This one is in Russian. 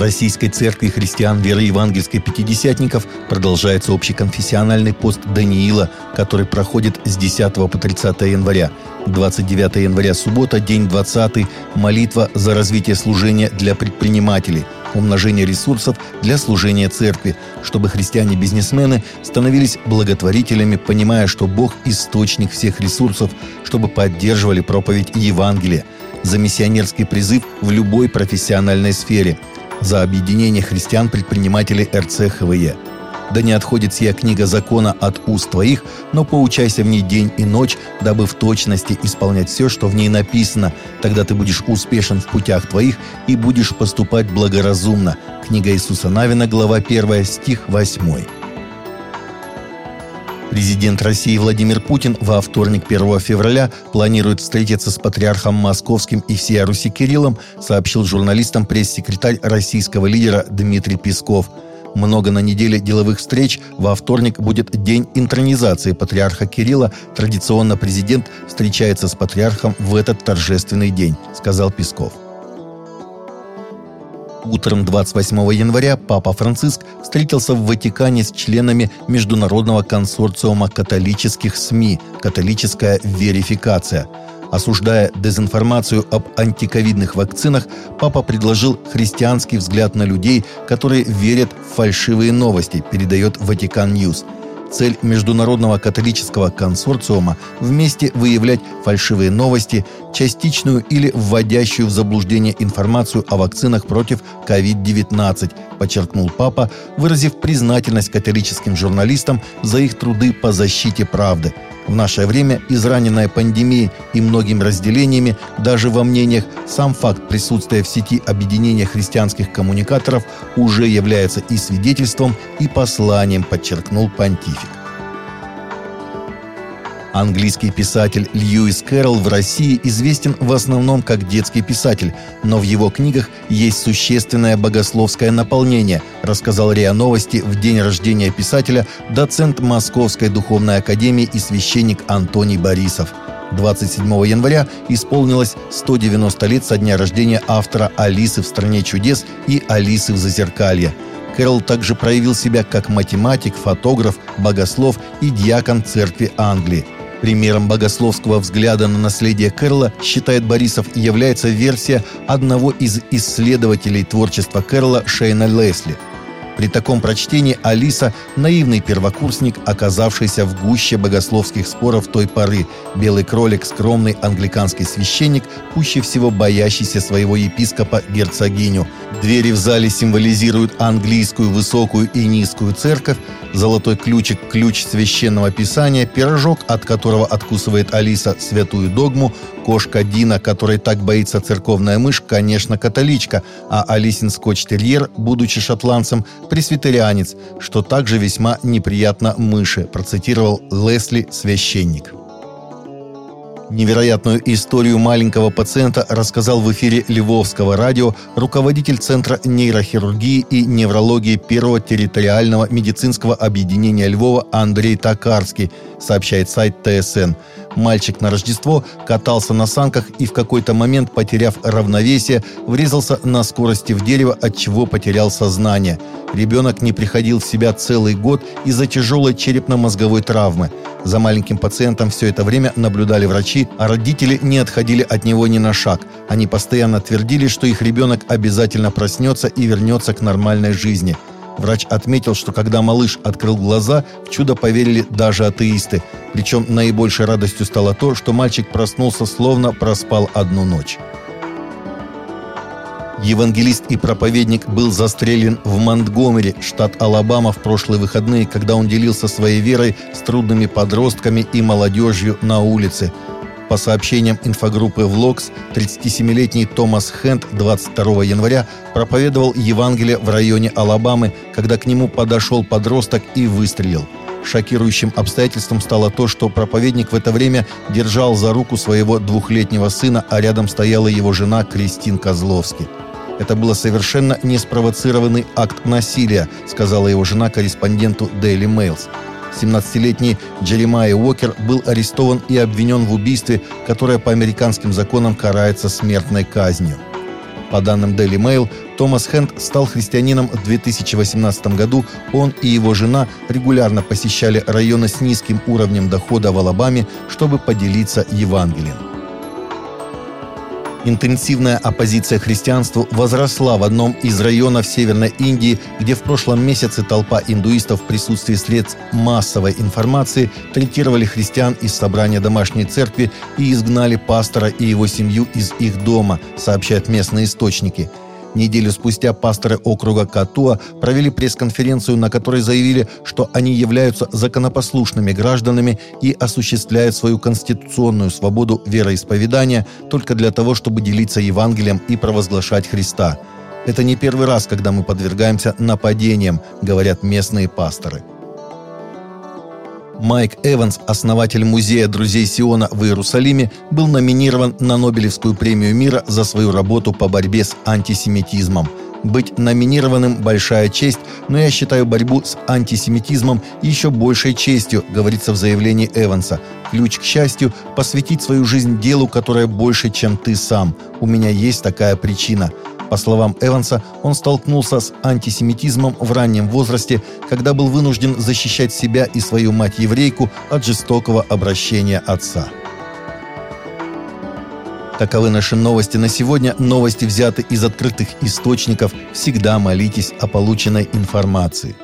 Российской Церкви христиан веры евангельской пятидесятников продолжается общеконфессиональный пост Даниила, который проходит с 10 по 30 января. 29 января суббота, день 20, молитва за развитие служения для предпринимателей – умножение ресурсов для служения церкви, чтобы христиане-бизнесмены становились благотворителями, понимая, что Бог – источник всех ресурсов, чтобы поддерживали проповедь Евангелия, за миссионерский призыв в любой профессиональной сфере, за объединение христиан-предпринимателей РЦХВЕ – да не отходит сия книга закона от уст твоих, но поучайся в ней день и ночь, дабы в точности исполнять все, что в ней написано. Тогда ты будешь успешен в путях твоих и будешь поступать благоразумно. Книга Иисуса Навина, глава 1, стих 8. Президент России Владимир Путин во вторник 1 февраля планирует встретиться с патриархом Московским и всея Руси Кириллом, сообщил журналистам пресс-секретарь российского лидера Дмитрий Песков – много на неделе деловых встреч. Во вторник будет день интронизации патриарха Кирилла. Традиционно президент встречается с патриархом в этот торжественный день, сказал Песков. Утром 28 января Папа Франциск встретился в Ватикане с членами Международного консорциума католических СМИ «Католическая верификация». Осуждая дезинформацию об антиковидных вакцинах, папа предложил христианский взгляд на людей, которые верят в фальшивые новости, передает Ватикан Ньюс. Цель Международного католического консорциума – вместе выявлять фальшивые новости, частичную или вводящую в заблуждение информацию о вакцинах против COVID-19, подчеркнул папа, выразив признательность католическим журналистам за их труды по защите правды – в наше время, израненная пандемией и многими разделениями, даже во мнениях, сам факт присутствия в сети объединения христианских коммуникаторов уже является и свидетельством, и посланием, подчеркнул понтифик. Английский писатель Льюис Кэрролл в России известен в основном как детский писатель, но в его книгах есть существенное богословское наполнение, рассказал РИА Новости в день рождения писателя доцент Московской духовной академии и священник Антоний Борисов. 27 января исполнилось 190 лет со дня рождения автора «Алисы в стране чудес» и «Алисы в зазеркалье». Кэрол также проявил себя как математик, фотограф, богослов и диакон церкви Англии – Примером богословского взгляда на наследие Кэрла, считает Борисов, является версия одного из исследователей творчества Кэрла Шейна Лесли – при таком прочтении Алиса – наивный первокурсник, оказавшийся в гуще богословских споров той поры. Белый кролик – скромный англиканский священник, пуще всего боящийся своего епископа герцогиню. Двери в зале символизируют английскую высокую и низкую церковь, золотой ключик – ключ священного писания, пирожок, от которого откусывает Алиса святую догму, кошка Дина, которой так боится церковная мышь, конечно, католичка, а Алисин скотч-терьер, будучи шотландцем, пресвитерианец, что также весьма неприятно мыши, процитировал Лесли священник. Невероятную историю маленького пациента рассказал в эфире Львовского радио руководитель Центра нейрохирургии и неврологии Первого территориального медицинского объединения Львова Андрей Токарский, сообщает сайт ТСН. Мальчик на Рождество катался на санках и в какой-то момент, потеряв равновесие, врезался на скорости в дерево, от чего потерял сознание. Ребенок не приходил в себя целый год из-за тяжелой черепно-мозговой травмы. За маленьким пациентом все это время наблюдали врачи, а родители не отходили от него ни на шаг. Они постоянно твердили, что их ребенок обязательно проснется и вернется к нормальной жизни – Врач отметил, что когда малыш открыл глаза, в чудо поверили даже атеисты. Причем наибольшей радостью стало то, что мальчик проснулся, словно проспал одну ночь. Евангелист и проповедник был застрелен в Монтгомери, штат Алабама, в прошлые выходные, когда он делился своей верой с трудными подростками и молодежью на улице – по сообщениям инфогруппы «Влогс», 37-летний Томас Хенд 22 января проповедовал Евангелие в районе Алабамы, когда к нему подошел подросток и выстрелил. Шокирующим обстоятельством стало то, что проповедник в это время держал за руку своего двухлетнего сына, а рядом стояла его жена Кристин Козловский. Это было совершенно неспровоцированный акт насилия, сказала его жена корреспонденту Daily Mails. 17-летний Джеремай Уокер был арестован и обвинен в убийстве, которое по американским законам карается смертной казнью. По данным Daily Mail, Томас Хенд стал христианином в 2018 году. Он и его жена регулярно посещали районы с низким уровнем дохода в Алабаме, чтобы поделиться Евангелием. Интенсивная оппозиция христианству возросла в одном из районов Северной Индии, где в прошлом месяце толпа индуистов в присутствии средств массовой информации третировали христиан из собрания домашней церкви и изгнали пастора и его семью из их дома, сообщают местные источники – Неделю спустя пасторы округа Катуа провели пресс-конференцию, на которой заявили, что они являются законопослушными гражданами и осуществляют свою конституционную свободу вероисповедания только для того, чтобы делиться Евангелием и провозглашать Христа. Это не первый раз, когда мы подвергаемся нападениям, говорят местные пасторы. Майк Эванс, основатель музея друзей Сиона в Иерусалиме, был номинирован на Нобелевскую премию мира за свою работу по борьбе с антисемитизмом. Быть номинированным – большая честь, но я считаю борьбу с антисемитизмом еще большей честью, говорится в заявлении Эванса. Ключ к счастью – посвятить свою жизнь делу, которое больше, чем ты сам. У меня есть такая причина – по словам Эванса, он столкнулся с антисемитизмом в раннем возрасте, когда был вынужден защищать себя и свою мать-еврейку от жестокого обращения отца. Таковы наши новости на сегодня. Новости взяты из открытых источников. Всегда молитесь о полученной информации.